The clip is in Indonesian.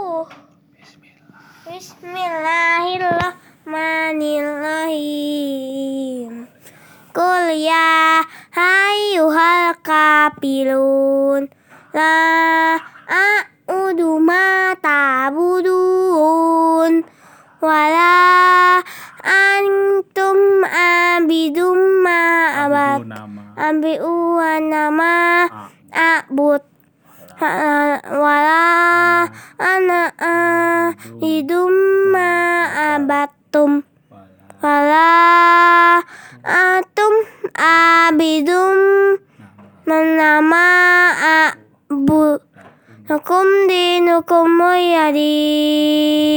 aku. Bismillahirrahmanirrahim. Qul ya hayyuhal kafirun la a'budu ma ta'budun wala antum abidum ma abad ambi'u wa nama a'bud wala ana abidum ma abatum wala atum abidum. Nama a'bud Hukum dinukum yadin